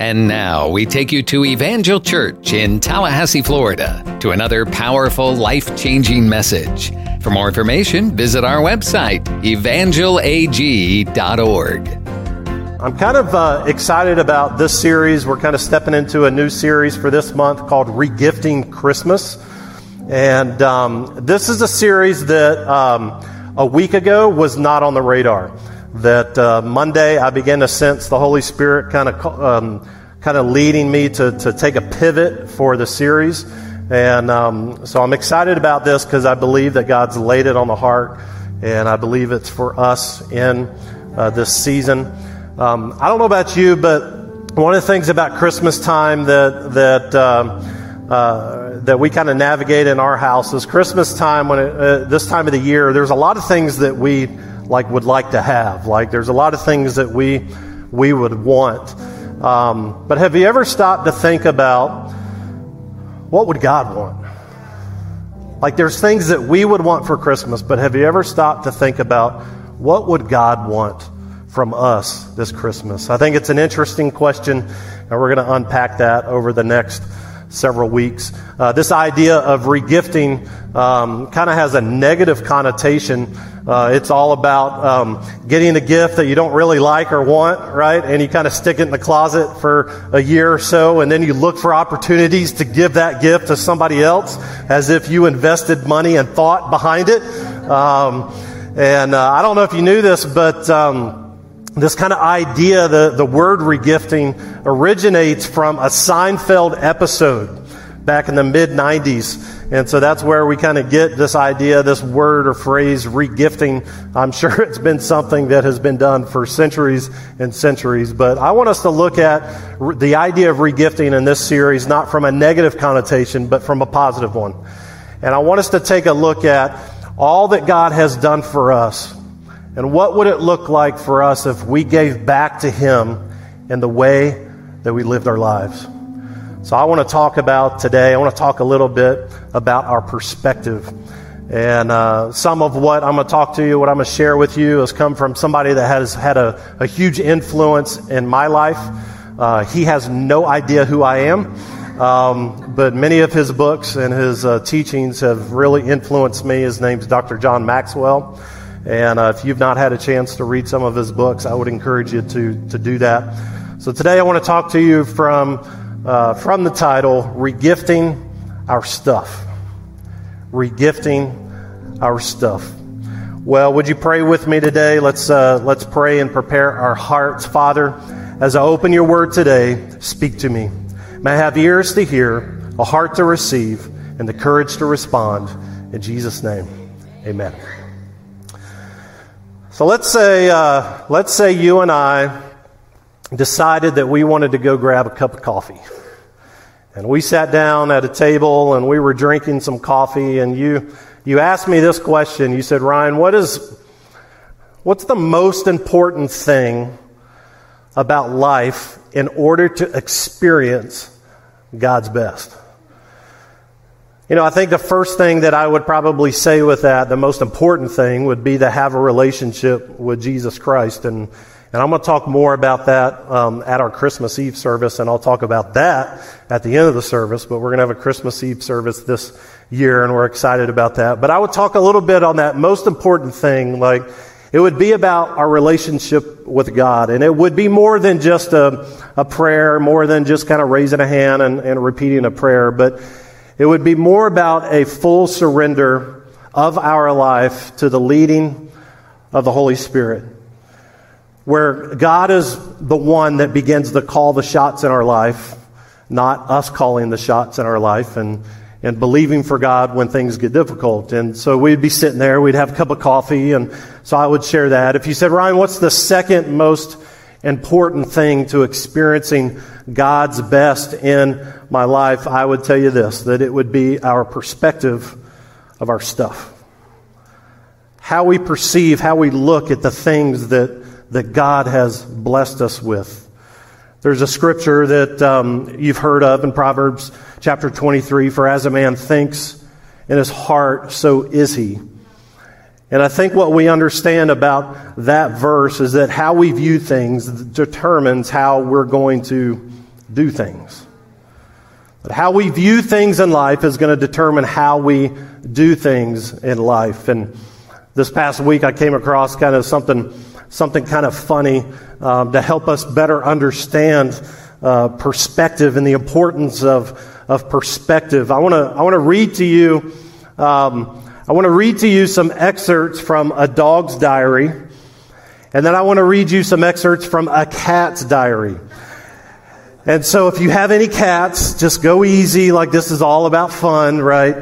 And now we take you to Evangel Church in Tallahassee, Florida, to another powerful, life changing message. For more information, visit our website, evangelag.org. I'm kind of uh, excited about this series. We're kind of stepping into a new series for this month called Regifting Christmas. And um, this is a series that um, a week ago was not on the radar that uh, Monday I began to sense the Holy Spirit kind of um, kind of leading me to, to take a pivot for the series. And um, so I'm excited about this because I believe that God's laid it on the heart, and I believe it's for us in uh, this season. Um, I don't know about you, but one of the things about Christmas time that that um, uh, that we kind of navigate in our house is Christmas time. When it, uh, this time of the year, there's a lot of things that we like would like to have. Like there's a lot of things that we we would want. Um, but have you ever stopped to think about what would God want? Like there's things that we would want for Christmas, but have you ever stopped to think about what would God want from us this Christmas? I think it's an interesting question, and we're going to unpack that over the next several weeks. Uh, this idea of regifting um, kind of has a negative connotation. Uh, it's all about um, getting a gift that you don't really like or want, right? And you kind of stick it in the closet for a year or so, and then you look for opportunities to give that gift to somebody else as if you invested money and thought behind it. Um, and uh, I don't know if you knew this, but um, this kind of idea, the, the word regifting, originates from a Seinfeld episode back in the mid 90s. And so that's where we kind of get this idea, this word or phrase, regifting. I'm sure it's been something that has been done for centuries and centuries. But I want us to look at the idea of regifting in this series, not from a negative connotation, but from a positive one. And I want us to take a look at all that God has done for us. And what would it look like for us if we gave back to Him in the way that we lived our lives? So I want to talk about today, I want to talk a little bit about our perspective. And uh, some of what I'm going to talk to you, what I'm going to share with you, has come from somebody that has had a, a huge influence in my life. Uh, he has no idea who I am, um, but many of his books and his uh, teachings have really influenced me. His name's Dr. John Maxwell. And uh, if you've not had a chance to read some of his books, I would encourage you to, to do that. So today I want to talk to you from uh, from the title, Regifting Our Stuff. Regifting Our Stuff. Well, would you pray with me today? Let's, uh, let's pray and prepare our hearts. Father, as I open your word today, speak to me. May I have ears to hear, a heart to receive, and the courage to respond. In Jesus' name, amen. So let's say, uh, let's say you and I decided that we wanted to go grab a cup of coffee. And we sat down at a table and we were drinking some coffee and you, you asked me this question. You said, Ryan, what is, what's the most important thing about life in order to experience God's best? You know, I think the first thing that I would probably say with that, the most important thing would be to have a relationship with Jesus Christ. And and I'm going to talk more about that um, at our Christmas Eve service, and I'll talk about that at the end of the service. But we're going to have a Christmas Eve service this year, and we're excited about that. But I would talk a little bit on that most important thing, like it would be about our relationship with God. And it would be more than just a, a prayer, more than just kind of raising a hand and, and repeating a prayer, but it would be more about a full surrender of our life to the leading of the Holy Spirit where God is the one that begins to call the shots in our life, not us calling the shots in our life and, and believing for God when things get difficult. And so we'd be sitting there, we'd have a cup of coffee, and so I would share that. If you said, Ryan, what's the second most important thing to experiencing God's best in my life? I would tell you this, that it would be our perspective of our stuff. How we perceive, how we look at the things that that God has blessed us with. There's a scripture that um, you've heard of in Proverbs chapter 23 For as a man thinks in his heart, so is he. And I think what we understand about that verse is that how we view things determines how we're going to do things. But how we view things in life is going to determine how we do things in life. And this past week, I came across kind of something, something kind of funny um, to help us better understand uh, perspective and the importance of, of perspective. I want to I want to read to you. Um, I want to read to you some excerpts from a dog's diary, and then I want to read you some excerpts from a cat's diary. And so if you have any cats, just go easy, like this is all about fun, right?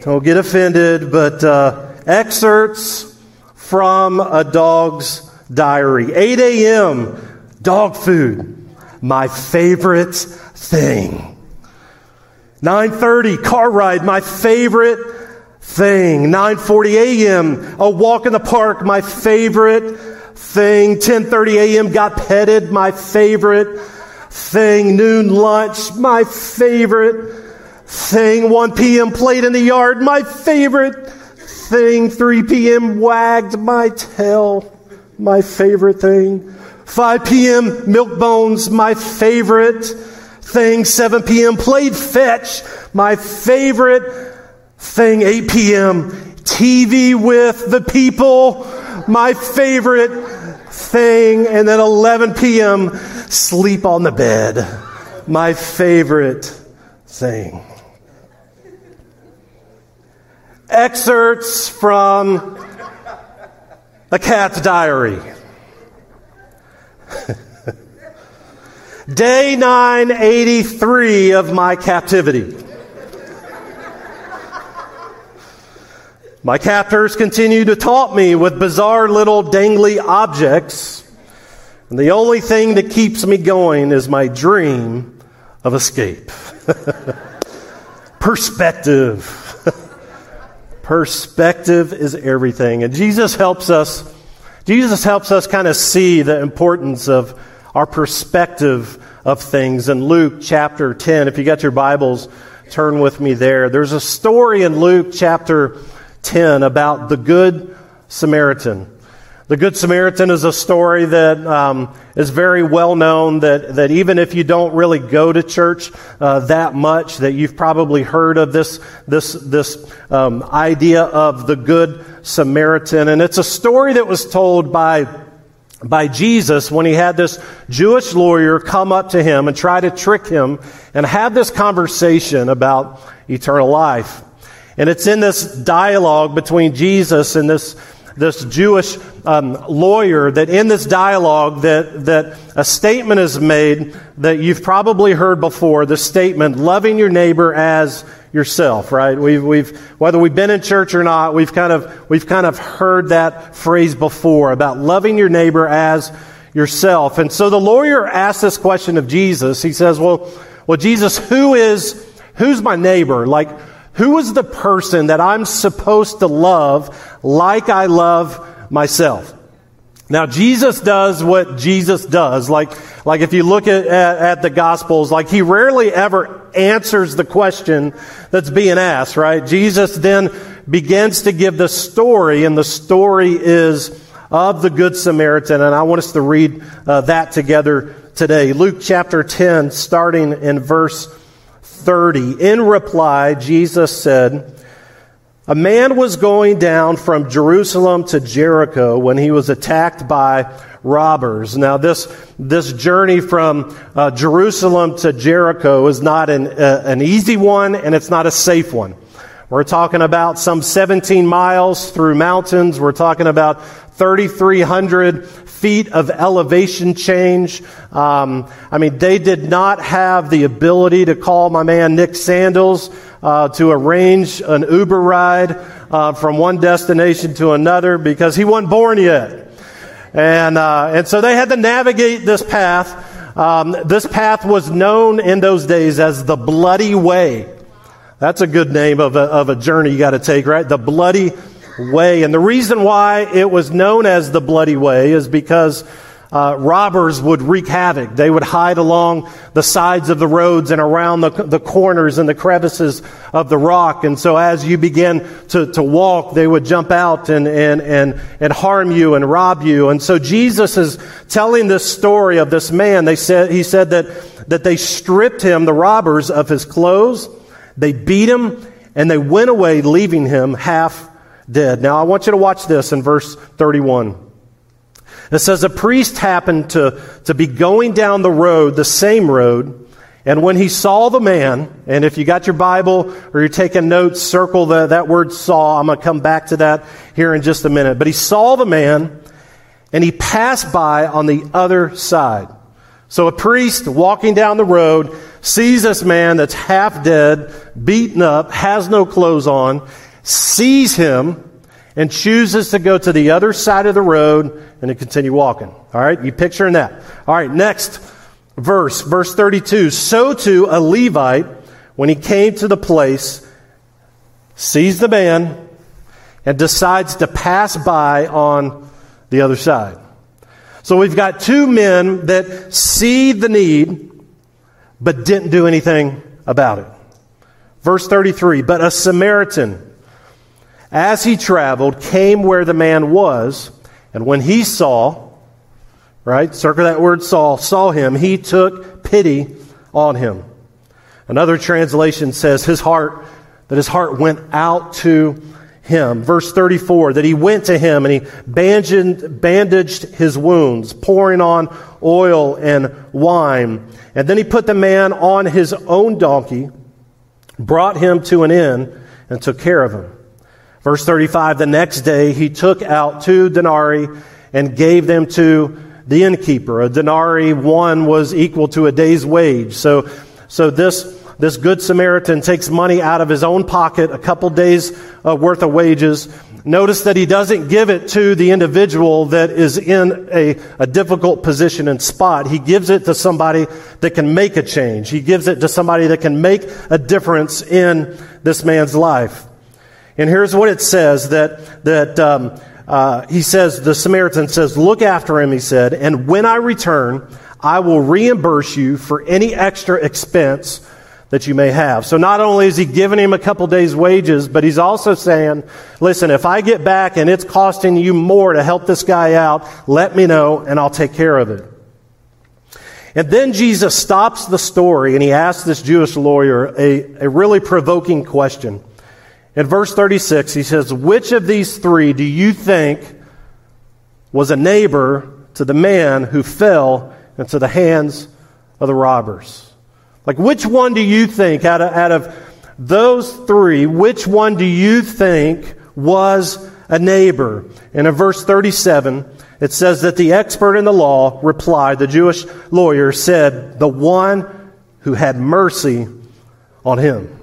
Don't get offended, but uh, excerpts from a dog's diary. 8 a.m., dog food, my favorite thing. 9:30 car ride, my favorite thing. 9:40 a.m. a walk in the park, my favorite thing. 10:30 a.m. got petted, my favorite thing. Noon lunch, my favorite thing. 1 p.m. played in the yard, my favorite thing. 3 p.m. wagged my tail, my favorite thing. 5 p.m. milk bones, my favorite thing. 7 p.m. played fetch, my favorite thing. 8 p.m. TV with the people, my favorite thing. And then 11 p.m., sleep on the bed. My favorite thing. Excerpts from a cat's diary. Day 983 of my captivity. My captors continue to taunt me with bizarre little dangly objects, and the only thing that keeps me going is my dream of escape. Perspective. Perspective is everything. And Jesus helps us, Jesus helps us kind of see the importance of our perspective of things. In Luke chapter 10, if you got your Bibles, turn with me there. There's a story in Luke chapter 10 about the Good Samaritan. The Good Samaritan is a story that um, is very well known. That that even if you don't really go to church uh, that much, that you've probably heard of this this this um, idea of the Good Samaritan, and it's a story that was told by by Jesus when he had this Jewish lawyer come up to him and try to trick him and have this conversation about eternal life. And it's in this dialogue between Jesus and this, this Jewish um, lawyer that in this dialogue that, that a statement is made that you've probably heard before, the statement, loving your neighbor as yourself, right? We've, we've, whether we've been in church or not, we've kind of, we've kind of heard that phrase before about loving your neighbor as yourself. And so the lawyer asks this question of Jesus. He says, well, well, Jesus, who is, who's my neighbor? Like, who is the person that I'm supposed to love like I love myself? Now, Jesus does what Jesus does. Like, like if you look at, at, at, the Gospels, like he rarely ever answers the question that's being asked, right? Jesus then begins to give the story, and the story is of the Good Samaritan. And I want us to read uh, that together today. Luke chapter 10, starting in verse 30. In reply, Jesus said, A man was going down from Jerusalem to Jericho when he was attacked by robbers. Now, this, this journey from uh, Jerusalem to Jericho is not an, uh, an easy one and it's not a safe one. We're talking about some 17 miles through mountains. We're talking about 3,300 feet of elevation change. Um, I mean, they did not have the ability to call my man Nick Sandals uh, to arrange an Uber ride uh, from one destination to another because he wasn't born yet. And, uh, and so they had to navigate this path. Um, this path was known in those days as the Bloody Way. That's a good name of a, of a journey you got to take, right? The Bloody way. And the reason why it was known as the Bloody Way is because uh, robbers would wreak havoc. They would hide along the sides of the roads and around the, the corners and the crevices of the rock. And so as you begin to, to walk, they would jump out and, and, and, and harm you and rob you. And so Jesus is telling this story of this man. They said, he said that, that they stripped him, the robbers, of his clothes. They beat him and they went away, leaving him half dead. Now I want you to watch this in verse 31. It says a priest happened to, to be going down the road, the same road, and when he saw the man, and if you got your Bible or you're taking notes, circle the, that word saw. I'm going to come back to that here in just a minute. But he saw the man, and he passed by on the other side. So a priest walking down the road sees this man that's half dead, beaten up, has no clothes on, sees him, and chooses to go to the other side of the road and to continue walking. All right, you picturing that. All right, next verse, verse 32. So too a Levite, when he came to the place, sees the man and decides to pass by on the other side. So we've got two men that see the need, but didn't do anything about it. Verse 33 But a Samaritan, as he traveled, came where the man was, and when he saw, right, circle that word saw, saw him, he took pity on him. Another translation says his heart, that his heart went out to him. Verse 34, that he went to him and he bandaged, bandaged his wounds, pouring on oil and wine. And then he put the man on his own donkey, brought him to an inn, and took care of him. Verse 35 The next day he took out two denarii and gave them to the innkeeper. A denarii, one was equal to a day's wage. So, so this, this good Samaritan takes money out of his own pocket, a couple days uh, worth of wages. Notice that he doesn't give it to the individual that is in a, a difficult position and spot. He gives it to somebody that can make a change. He gives it to somebody that can make a difference in this man's life. And here's what it says that, that um, uh, he says, the Samaritan says, Look after him, he said, and when I return, I will reimburse you for any extra expense that you may have. So not only is he giving him a couple days' wages, but he's also saying, Listen, if I get back and it's costing you more to help this guy out, let me know and I'll take care of it. And then Jesus stops the story and he asks this Jewish lawyer a, a really provoking question. In verse 36, he says, Which of these three do you think was a neighbor to the man who fell into the hands of the robbers? Like, which one do you think, out of, out of those three, which one do you think was a neighbor? And in verse 37, it says that the expert in the law replied, the Jewish lawyer said, the one who had mercy on him.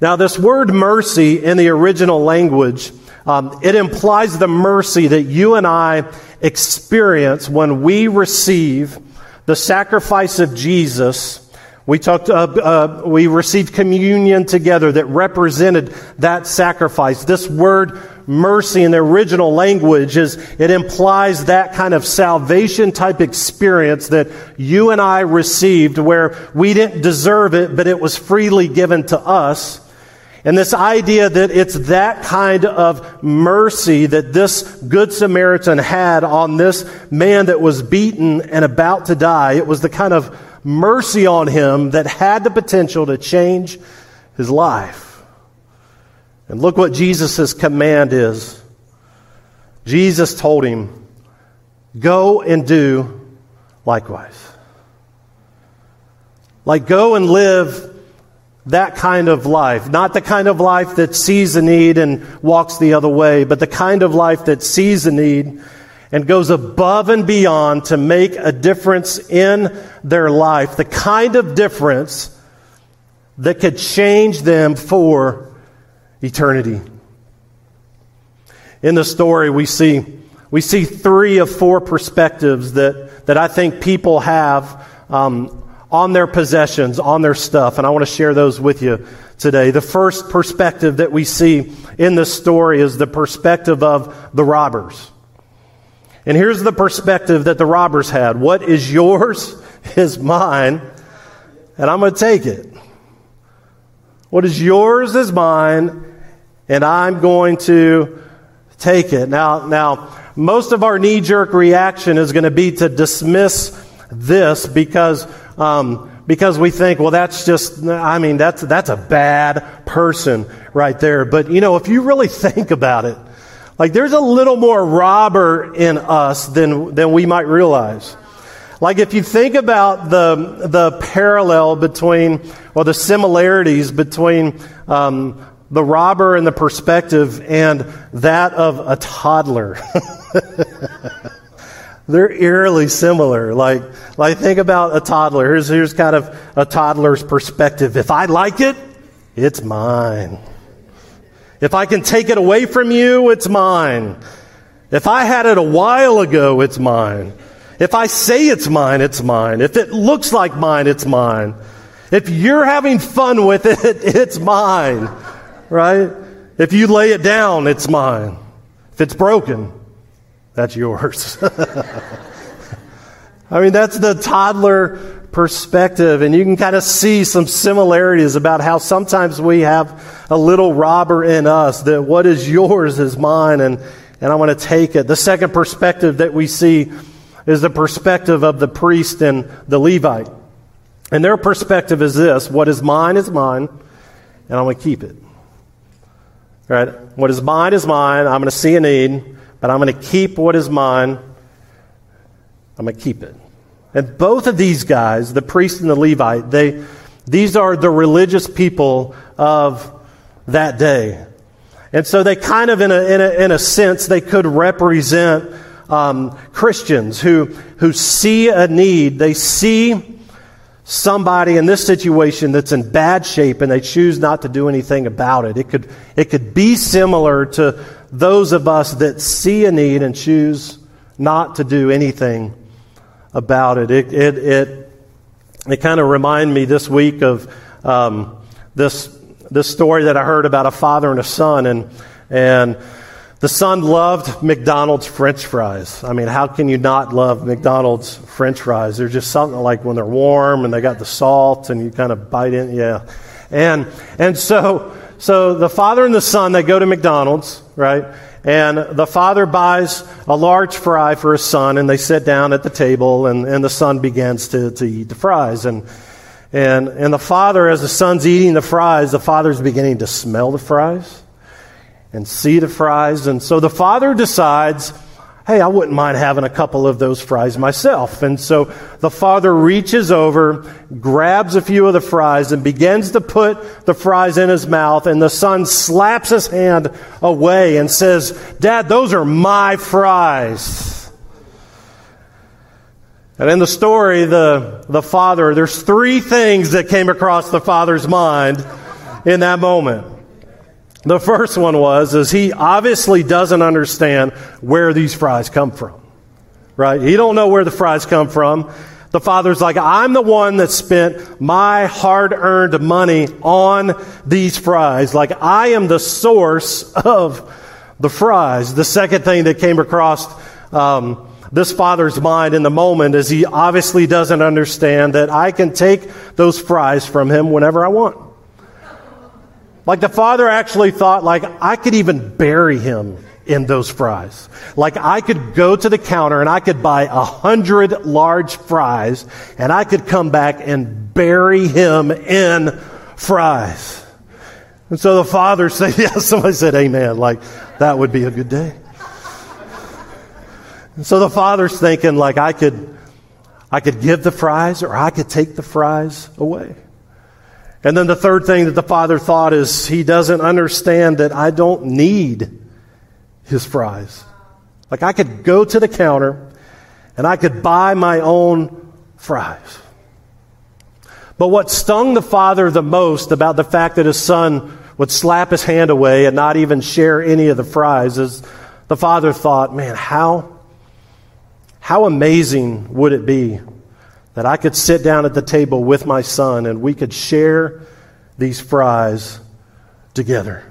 Now, this word mercy in the original language, um, it implies the mercy that you and I experience when we receive the sacrifice of Jesus. We talked, uh, uh, we received communion together that represented that sacrifice. This word mercy in the original language is, it implies that kind of salvation type experience that you and I received where we didn't deserve it, but it was freely given to us. And this idea that it's that kind of mercy that this Good Samaritan had on this man that was beaten and about to die, it was the kind of mercy on him that had the potential to change his life. And look what Jesus' command is. Jesus told him, Go and do likewise. Like, go and live that kind of life. Not the kind of life that sees a need and walks the other way, but the kind of life that sees a need and goes above and beyond to make a difference in their life. The kind of difference that could change them for eternity. In the story, we see, we see three of four perspectives that, that I think people have um, on their possessions, on their stuff. And I want to share those with you today. The first perspective that we see in this story is the perspective of the robbers. And here's the perspective that the robbers had what is yours is mine, and I'm going to take it. What is yours is mine, and I'm going to take it. Now, now, most of our knee jerk reaction is going to be to dismiss this because, um, because we think, well, that's just, I mean, that's, that's a bad person right there. But, you know, if you really think about it, like there's a little more robber in us than, than we might realize. Like if you think about the, the parallel between, or the similarities between um, the robber and the perspective and that of a toddler. They're eerily similar. Like, like think about a toddler. Here's, here's kind of a toddler's perspective. If I like it, it's mine. If I can take it away from you, it's mine. If I had it a while ago, it's mine. If I say it's mine, it's mine. If it looks like mine, it's mine. If you're having fun with it, it's mine. Right? If you lay it down, it's mine. If it's broken, that's yours. I mean, that's the toddler perspective, and you can kind of see some similarities about how sometimes we have a little robber in us that what is yours is mine, and, and I want to take it. The second perspective that we see is the perspective of the priest and the Levite. And their perspective is this what is mine is mine, and I'm going to keep it. Right? What is mine is mine. I'm going to see a need, but I'm going to keep what is mine. I'm going to keep it. And both of these guys, the priest and the Levite, they, these are the religious people of that day. And so they kind of, in a, in a, in a sense, they could represent um, Christians who, who see a need. They see somebody in this situation that's in bad shape and they choose not to do anything about it. It could, it could be similar to those of us that see a need and choose not to do anything about it. It, it, it, it kind of reminded me this week of um, this, this story that I heard about a father and a son. And, and the son loved McDonald's French fries. I mean, how can you not love McDonald's French fries? They're just something like when they're warm and they got the salt and you kind of bite in. Yeah. And, and so, so the father and the son, they go to McDonald's, right? And the father buys a large fry for his son, and they sit down at the table, and, and the son begins to, to eat the fries. And, and, and the father, as the son's eating the fries, the father's beginning to smell the fries and see the fries. And so the father decides hey, I wouldn't mind having a couple of those fries myself. And so the father reaches over, grabs a few of the fries, and begins to put the fries in his mouth. And the son slaps his hand away and says, Dad, those are my fries. And in the story, the, the father, there's three things that came across the father's mind in that moment. The first one was is he obviously doesn't understand where these fries come from. Right? He don't know where the fries come from. The father's like, I'm the one that spent my hard earned money on these fries. Like, I am the source of the fries. The second thing that came across um, this father's mind in the moment is he obviously doesn't understand that I can take those fries from him whenever I want. Like the father actually thought, like, I could even bury him in those fries. Like I could go to the counter and I could buy a hundred large fries and I could come back and bury him in fries. And so the father said, yeah, somebody said amen. Like that would be a good day. And so the father's thinking like I could, I could give the fries or I could take the fries away. And then the third thing that the father thought is he doesn't understand that I don't need his fries. Like I could go to the counter and I could buy my own fries. But what stung the father the most about the fact that his son would slap his hand away and not even share any of the fries is the father thought, man, how, how amazing would it be that I could sit down at the table with my son and we could share these fries together.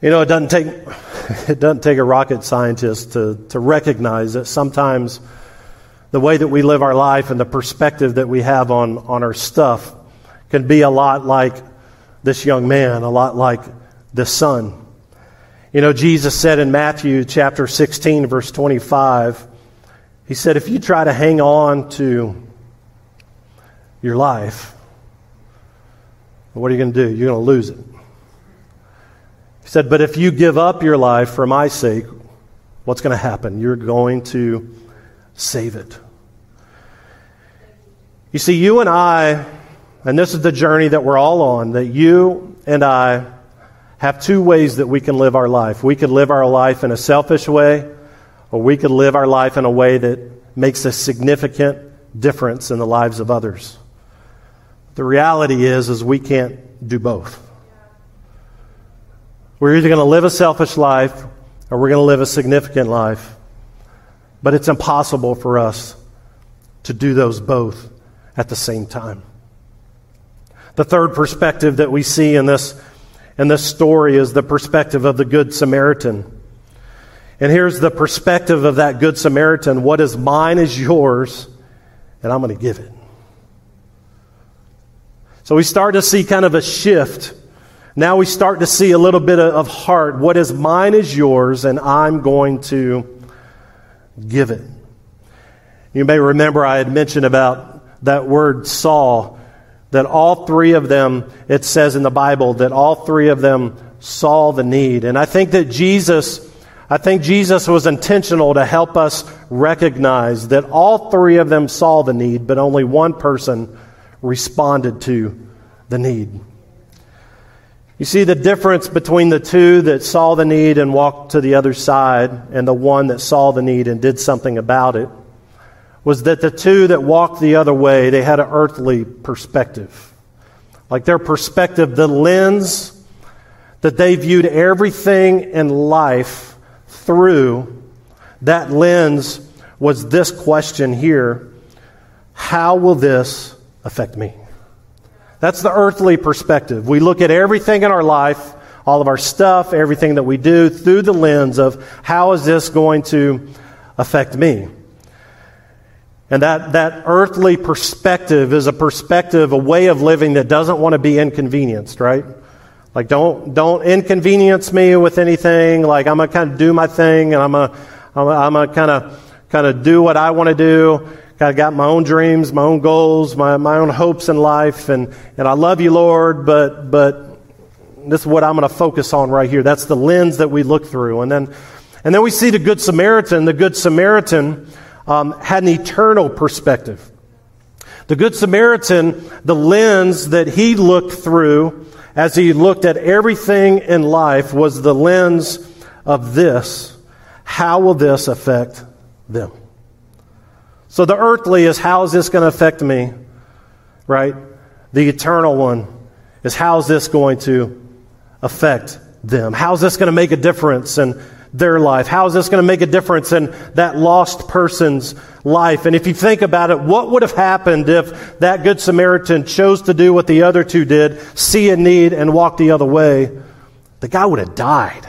You know, it doesn't take it doesn't take a rocket scientist to, to recognize that sometimes the way that we live our life and the perspective that we have on, on our stuff can be a lot like this young man, a lot like this son. You know, Jesus said in Matthew chapter 16, verse 25, He said, if you try to hang on to your life, what are you going to do? You're going to lose it. He said, But if you give up your life for my sake, what's going to happen? You're going to save it. You see, you and I, and this is the journey that we're all on, that you and I have two ways that we can live our life. We could live our life in a selfish way, or we could live our life in a way that makes a significant difference in the lives of others. The reality is is we can't do both. We're either going to live a selfish life or we're going to live a significant life. But it's impossible for us to do those both at the same time. The third perspective that we see in this, in this story is the perspective of the Good Samaritan. And here's the perspective of that Good Samaritan what is mine is yours, and I'm going to give it. So we start to see kind of a shift now we start to see a little bit of heart. What is mine is yours, and I'm going to give it. You may remember I had mentioned about that word saw, that all three of them, it says in the Bible, that all three of them saw the need. And I think that Jesus, I think Jesus was intentional to help us recognize that all three of them saw the need, but only one person responded to the need. You see the difference between the two that saw the need and walked to the other side and the one that saw the need and did something about it was that the two that walked the other way, they had an earthly perspective. Like their perspective, the lens that they viewed everything in life through, that lens was this question here How will this affect me? That's the earthly perspective. We look at everything in our life, all of our stuff, everything that we do through the lens of how is this going to affect me? And that, that earthly perspective is a perspective, a way of living that doesn't want to be inconvenienced, right? Like, don't, don't inconvenience me with anything. Like, I'm going to kind of do my thing and I'm going to, I'm going to kind of, kind of do what I want to do. I got my own dreams, my own goals, my, my own hopes in life, and, and I love you, Lord, but, but this is what I'm going to focus on right here. That's the lens that we look through. And then, and then we see the Good Samaritan. The Good Samaritan um, had an eternal perspective. The Good Samaritan, the lens that he looked through as he looked at everything in life was the lens of this. How will this affect them? So the earthly is how is this going to affect me? Right? The eternal one is how is this going to affect them? How is this going to make a difference in their life? How is this going to make a difference in that lost person's life? And if you think about it, what would have happened if that Good Samaritan chose to do what the other two did, see a need and walk the other way? The guy would have died.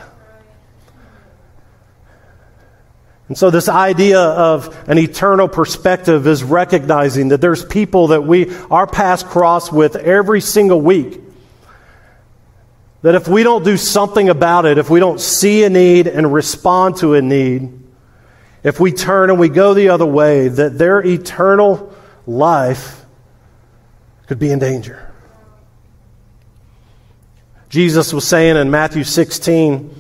And so, this idea of an eternal perspective is recognizing that there's people that we, our paths cross with every single week. That if we don't do something about it, if we don't see a need and respond to a need, if we turn and we go the other way, that their eternal life could be in danger. Jesus was saying in Matthew 16,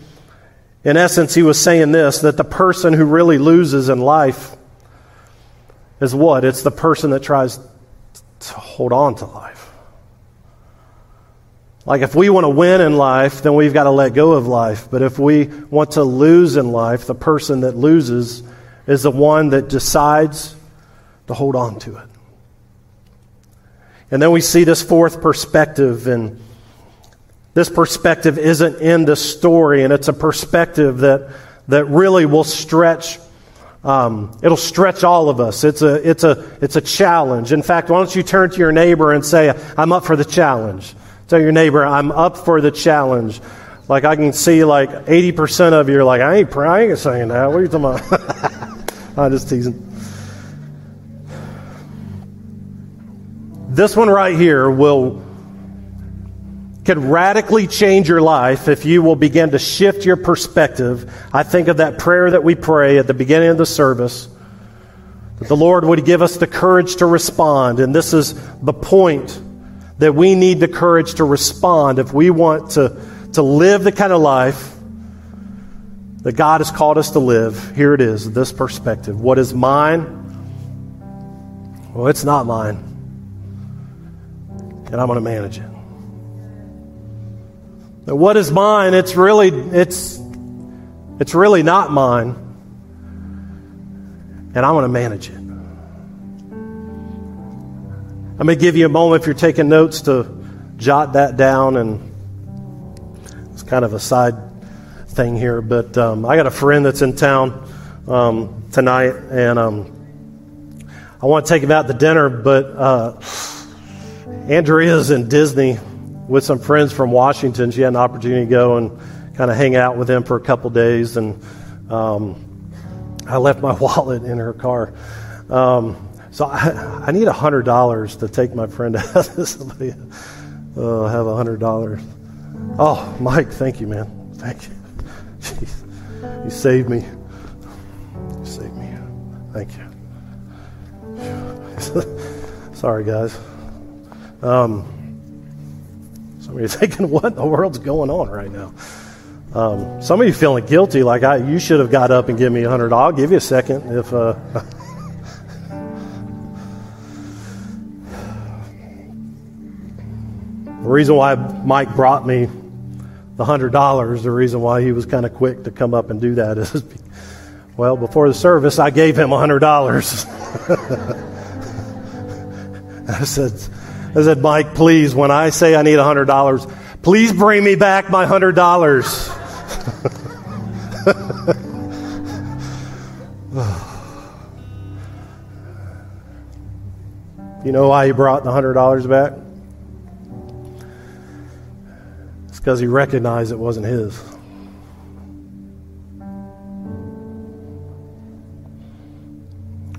in essence, he was saying this that the person who really loses in life is what? It's the person that tries to hold on to life. Like if we want to win in life, then we've got to let go of life. But if we want to lose in life, the person that loses is the one that decides to hold on to it. And then we see this fourth perspective and this perspective isn't in the story, and it's a perspective that, that really will stretch. Um, it'll stretch all of us. It's a, it's, a, it's a challenge. In fact, why don't you turn to your neighbor and say, I'm up for the challenge. Tell your neighbor, I'm up for the challenge. like I can see like 80% of you are like, I ain't praying, saying that. What are you talking about? I'm just teasing. This one right here will can radically change your life if you will begin to shift your perspective. I think of that prayer that we pray at the beginning of the service that the Lord would give us the courage to respond. And this is the point that we need the courage to respond if we want to, to live the kind of life that God has called us to live. Here it is, this perspective. What is mine? Well, it's not mine. And I'm going to manage it. Now, what is mine? It's really, it's, it's really not mine. And I'm going to manage it. I'm going to give you a moment if you're taking notes to jot that down. And it's kind of a side thing here, but um, I got a friend that's in town um, tonight, and um, I want to take him out to dinner, but uh, Andrea's in Disney with some friends from Washington. She had an opportunity to go and kind of hang out with them for a couple days, and um, I left my wallet in her car. Um, so I, I need a hundred dollars to take my friend out. Somebody uh, have a hundred dollars. Oh, Mike, thank you, man. Thank you. Jeez, you saved me. You saved me. Thank you. Sorry, guys. Um, some of you thinking, what in the world's going on right now? Um, some of you feeling guilty, like I, you should have got up and give me a hundred. I'll give you a second if. Uh, reason why Mike brought me the hundred dollars, the reason why he was kind of quick to come up and do that is, well, before the service, I gave him a hundred dollars. I said, I said, Mike, please, when I say I need a hundred dollars, please bring me back my hundred dollars. you know why he brought the hundred dollars back? Because he recognized it wasn't his.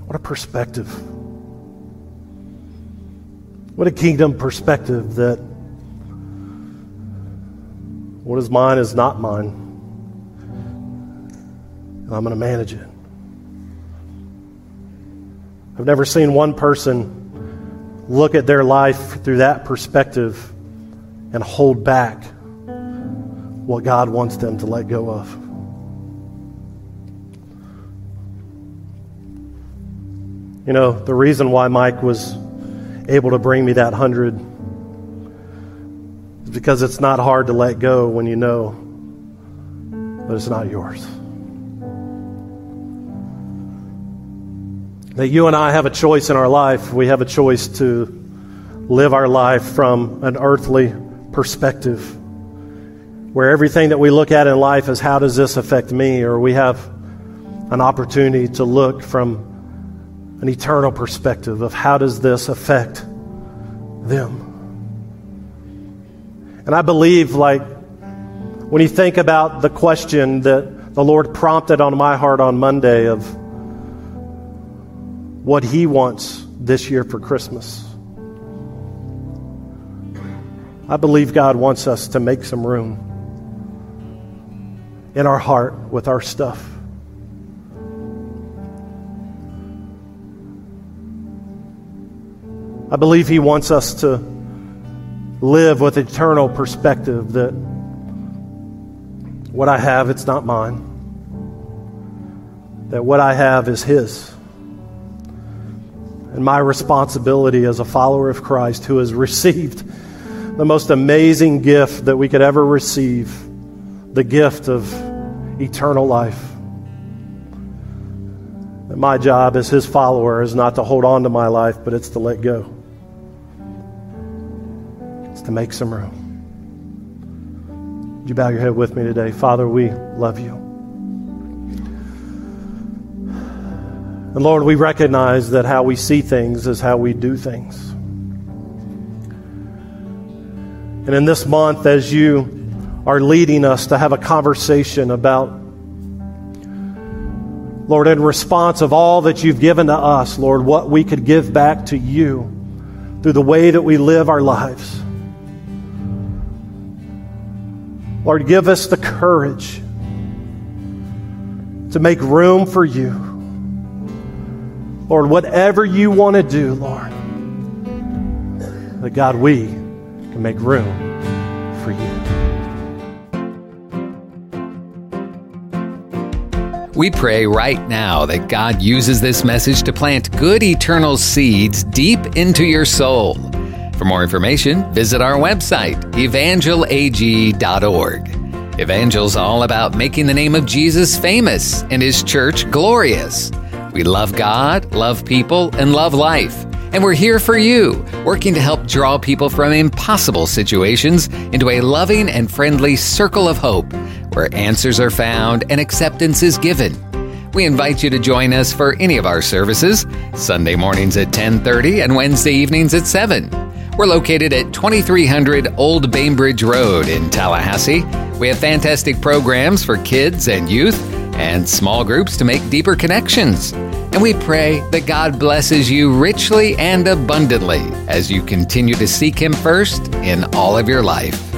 What a perspective. What a kingdom perspective that what is mine is not mine. And I'm going to manage it. I've never seen one person look at their life through that perspective and hold back what God wants them to let go of. You know, the reason why Mike was able to bring me that hundred is because it's not hard to let go when you know that it's not yours. That you and I have a choice in our life. We have a choice to live our life from an earthly perspective where everything that we look at in life is how does this affect me? Or we have an opportunity to look from an eternal perspective of how does this affect them? And I believe, like, when you think about the question that the Lord prompted on my heart on Monday of what He wants this year for Christmas, I believe God wants us to make some room in our heart with our stuff. I believe He wants us to live with eternal perspective that what I have, it's not mine. That what I have is His. And my responsibility as a follower of Christ who has received the most amazing gift that we could ever receive the gift of eternal life. That my job as his follower is not to hold on to my life, but it's to let go. It's to make some room. Would you bow your head with me today? Father, we love you. And Lord, we recognize that how we see things is how we do things. And in this month, as you are leading us to have a conversation about, Lord, in response of all that you've given to us, Lord, what we could give back to you through the way that we live our lives. Lord, give us the courage to make room for you. Lord, whatever you want to do, Lord, that God, we can make room for you. We pray right now that God uses this message to plant good eternal seeds deep into your soul. For more information, visit our website, evangelag.org. Evangel's all about making the name of Jesus famous and his church glorious. We love God, love people, and love life. And we're here for you, working to help draw people from impossible situations into a loving and friendly circle of hope where answers are found and acceptance is given. We invite you to join us for any of our services, Sunday mornings at 10:30 and Wednesday evenings at 7. We're located at 2300 Old Bainbridge Road in Tallahassee. We have fantastic programs for kids and youth and small groups to make deeper connections. And we pray that God blesses you richly and abundantly as you continue to seek Him first in all of your life.